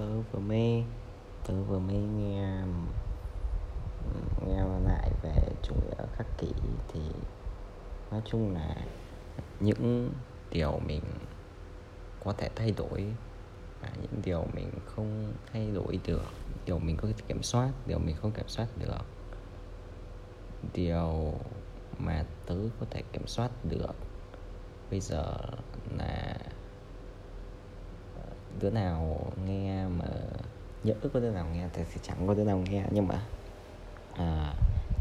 tớ vừa mới tớ vừa mới nghe nghe lại về chủ nghĩa khắc kỷ thì nói chung là những điều mình có thể thay đổi và những điều mình không thay đổi được, điều mình có thể kiểm soát, điều mình không kiểm soát được. Điều mà tớ có thể kiểm soát được bây giờ là đứa nào nghe mà nhỡ có đứa nào nghe thì thì chẳng có đứa nào nghe. Nhưng mà à,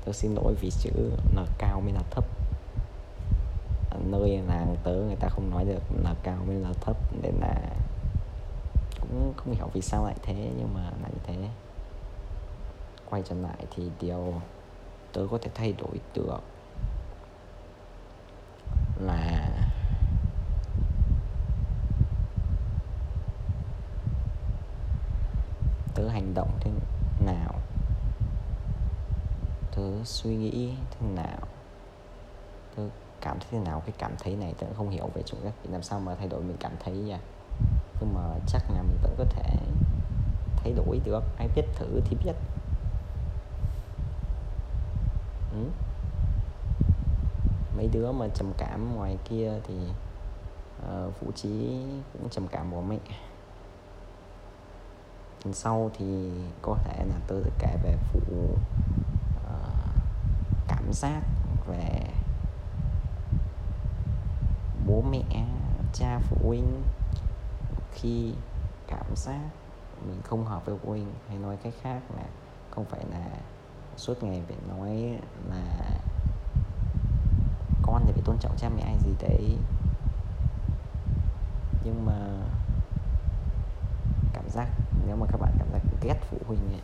tôi xin lỗi vì chữ n cao mới là thấp. Ở nơi làng tớ người ta không nói được n cao mới là thấp nên là cũng không hiểu vì sao lại thế nhưng mà lại thế. Quay trở lại thì điều tớ có thể thay đổi được là tớ hành động thế nào? Tớ suy nghĩ thế nào? Tớ cảm thấy thế nào? Cái cảm thấy này tớ không hiểu về chủ nghĩa làm sao mà thay đổi mình cảm thấy nha nhưng mà chắc là mình vẫn có thể thay đổi được ai biết thử thì biết. Ừ. mấy đứa mà trầm cảm ngoài kia thì uh, vũ trí cũng trầm cảm của mẹ phần sau thì có thể là tôi sẽ kể về phụ uh, ờ, cảm giác về bố mẹ cha phụ huynh khi cảm giác mình không hợp với phụ huynh hay nói cách khác là không phải là suốt ngày phải nói là con thì phải tôn trọng cha mẹ hay gì đấy. Nhưng mà giác. Nếu mà các bạn cảm giác ghét phụ huynh ấy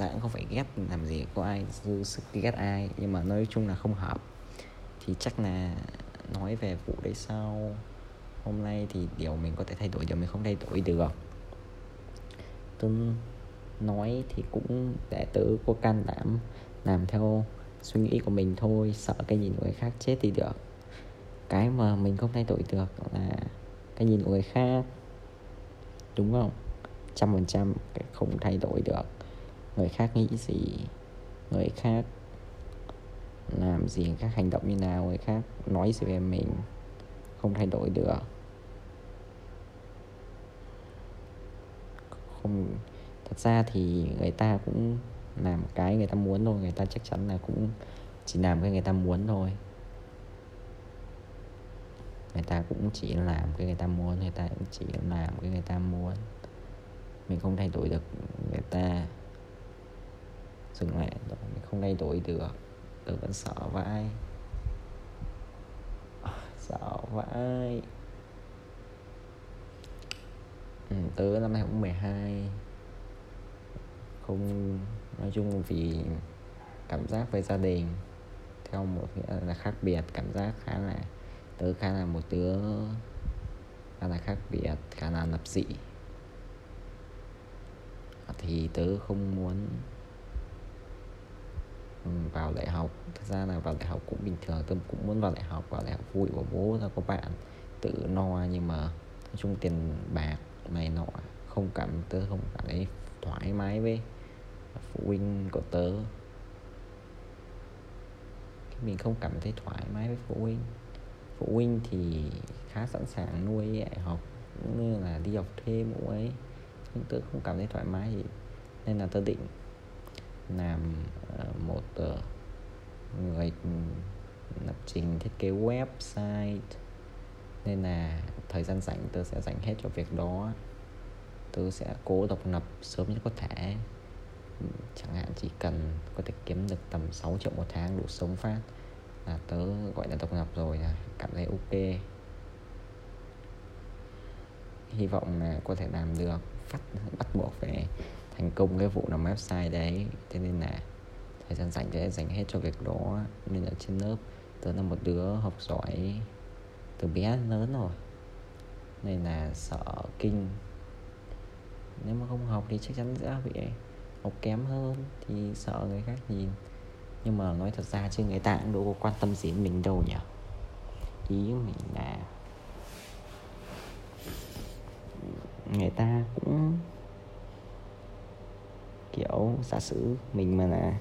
dạ cũng không phải ghét, làm gì có ai dư sức ghét ai, nhưng mà nói chung là không hợp. Thì chắc là nói về vụ đấy sau. Hôm nay thì điều mình có thể thay đổi, điều mình không thay đổi được. Tôi nói thì cũng để tử có can đảm làm theo suy nghĩ của mình thôi, sợ cái nhìn của người khác chết thì được. Cái mà mình không thay đổi được là cái nhìn của người khác đúng không? Trăm phần trăm không thay đổi được. Người khác nghĩ gì? Người khác làm gì? Người khác hành động như nào? Người khác nói gì về mình? Không thay đổi được. Không, thật ra thì người ta cũng làm cái người ta muốn thôi. Người ta chắc chắn là cũng chỉ làm cái người ta muốn thôi người ta cũng chỉ làm cái người ta muốn người ta cũng chỉ làm cái người ta muốn. Mình không thay đổi được người ta. Dừng lại rồi mình không thay đổi được. Tớ vẫn sợ vãi. Sợ vãi. Ừ, tớ năm nay cũng 12 không nói chung vì cảm giác với gia đình theo một nghĩa là khác biệt cảm giác khá là tớ khá là một đứa khá là khác biệt, khá là lập dị. Thì tớ không muốn ừ, vào đại học. Thực ra là vào đại học cũng bình thường, tớ cũng muốn vào đại học, vào đại học vui của bố ra có bạn, tự no. Nhưng mà nói chung tiền bạc này nọ, không cảm tớ không cảm thấy thoải mái với phụ huynh của tớ. Mình không cảm thấy thoải mái với phụ huynh phụ huynh thì khá sẵn sàng nuôi dạy học, cũng như là đi học thêm cũng ấy. Nhưng tớ không cảm thấy thoải mái gì nên là tớ định làm ờ, một ờ, người lập trình thiết kế website. Nên là thời gian rảnh tớ sẽ dành hết cho việc đó. Tớ sẽ cố độc lập sớm nhất có thể. Chẳng hạn chỉ cần có thể kiếm được tầm 6 triệu một tháng đủ sống phát là tớ gọi là độc lập rồi là cảm thấy ok. Hy vọng là có thể làm được, phát, bắt buộc phải thành công cái vụ làm website đấy. Thế nên là thời gian dành sẽ dành hết cho việc đó. Nên ở trên lớp, tớ là một đứa học giỏi từ bé lớn rồi. Nên là sợ kinh. Nếu mà không học thì chắc chắn sẽ bị, học kém hơn, thì sợ người khác nhìn nhưng mà nói thật ra chứ, người ta cũng đâu có quan tâm gì đến mình đâu nhỉ. Ý mình là người ta cũng kiểu giả sử mình mà là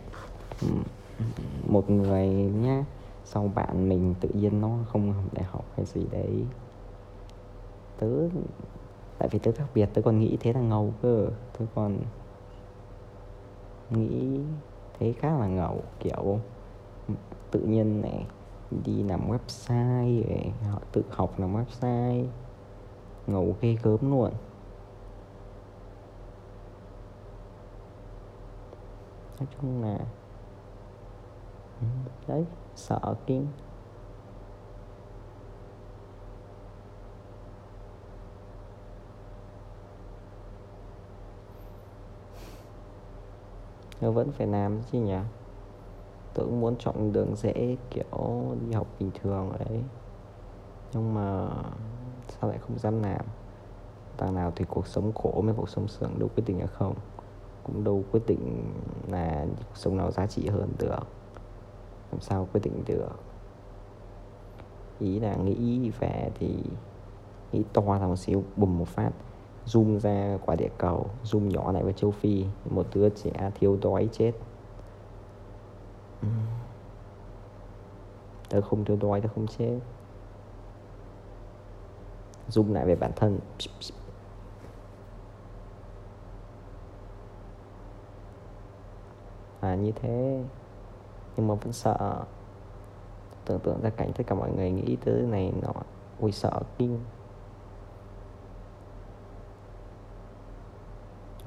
một người nhá, sau bạn mình tự nhiên nó không học đại học hay gì đấy. Tớ, tại vì tớ khác biệt, tớ còn nghĩ thế là ngầu cơ. Tớ còn nghĩ thế khá là ngầu, kiểu tự nhiên này, đi làm website về họ tự học làm website. Ngầu ghê gớm luôn. Nói chung là ừ, đấy, sợ kinh nó vẫn phải làm chứ nhỉ? Tôi cũng muốn chọn đường dễ, kiểu đi học bình thường đấy nhưng mà sao lại không dám làm? Đằng nào thì cuộc sống khổ mới cuộc sống sướng, đâu quyết định là không. Cũng đâu quyết định là cuộc sống nào giá trị hơn được. Làm sao quyết định được? Ý là nghĩ về thì nghĩ to ra một xíu bùm một phát zoom ra quả địa cầu, zoom nhỏ lại với châu phi, một đứa trẻ thiếu đói chết. Ừ. Tớ không thiếu đói, tớ không chết. Zoom lại về bản thân. À như thế. Nhưng mà vẫn sợ. Tưởng tượng ra cảnh tất cả mọi người nghĩ tới này nọ ui sợ kinh.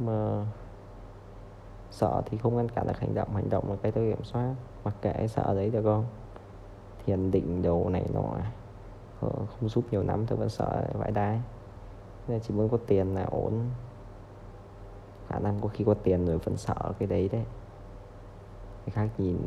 Mà sợ thì không ngăn cản được hành động hành động là cái tôi kiểm soát. Mặc kệ sợ đấy được không thiền định đồ này nọ ờ, không giúp nhiều lắm, tôi vẫn sợ vãi đái. Nên chỉ muốn có tiền là ổn. Khả năng có khi có tiền rồi vẫn sợ cái đấy đấy. Cái khác nhìn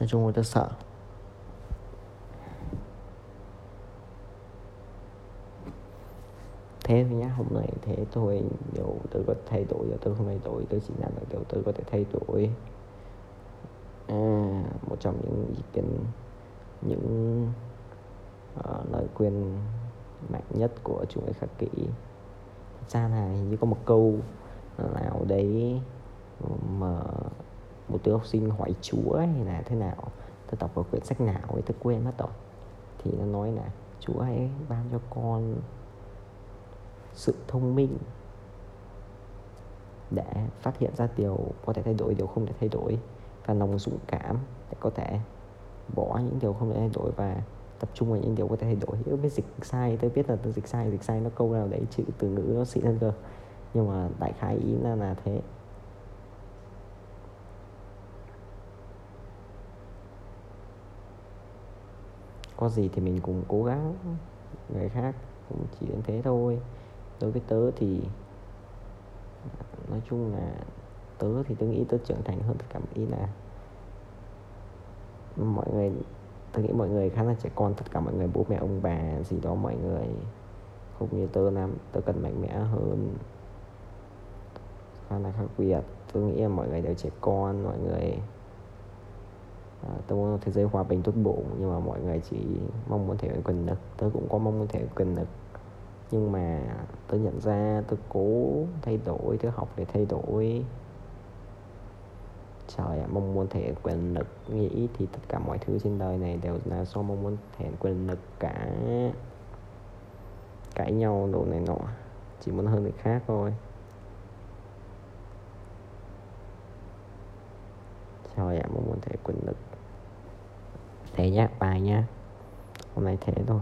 nói chung người tôi sợ. Thế thôi nhá hôm nay thế thôi. Dù tôi có thay đổi giờ tôi không thay đổi tôi chỉ làm được điều tôi có thể thay đổi. À, một trong những ý kiến những uh, lời khuyên mạnh nhất của chủ nghĩa khắc kỷ. Thật ra là hình như có một câu nào đấy mà một đứa học sinh hỏi chúa hay là thế nào tôi đọc vào quyển sách nào ấy tôi quên mất rồi. Thì nó nói là, chúa hãy ban cho con sự thông minh để phát hiện ra điều, có thể thay đổi điều không thể thay đổi, và lòng dũng cảm để có thể bỏ những điều không thể thay đổi và tập trung vào những điều có thể thay đổi. Nếu biết dịch sai tôi biết là tôi dịch sai dịch sai nó câu nào đấy, chữ, từ ngữ nó xịn hơn cơ. Nhưng mà đại khái ý là là thế. Có gì thì mình cùng cố gắng, người khác cũng chỉ đến thế thôi. Đối với tớ thì, nói chung là tớ thì tớ nghĩ tớ trưởng thành hơn tất cả ý là mọi người, tớ nghĩ mọi người khá là trẻ con, tất cả mọi người, bố mẹ, ông bà, gì đó mọi người, không như tớ lắm. Tớ cần mạnh mẽ hơn. Khá là khác biệt. Tôi nghĩ là mọi người đều trẻ con, mọi người à, tôi muốn thế giới hòa bình tốt bộ nhưng mà mọi người chỉ mong muốn thể quyền lực. Tôi cũng có mong muốn thể quyền lực. Nhưng mà tôi nhận ra tôi cố thay đổi tôi học để thay đổi. Trời ạ mong muốn thể quyền lực. Nghĩ thì tất cả mọi thứ trên đời này đều là do mong muốn thể quyền lực cả cãi nhau đồ này nọ. Chỉ muốn hơn người khác thôi. Trời ạ mong muốn thể quyền lực thế nhé bài nha hôm nay thế thôi.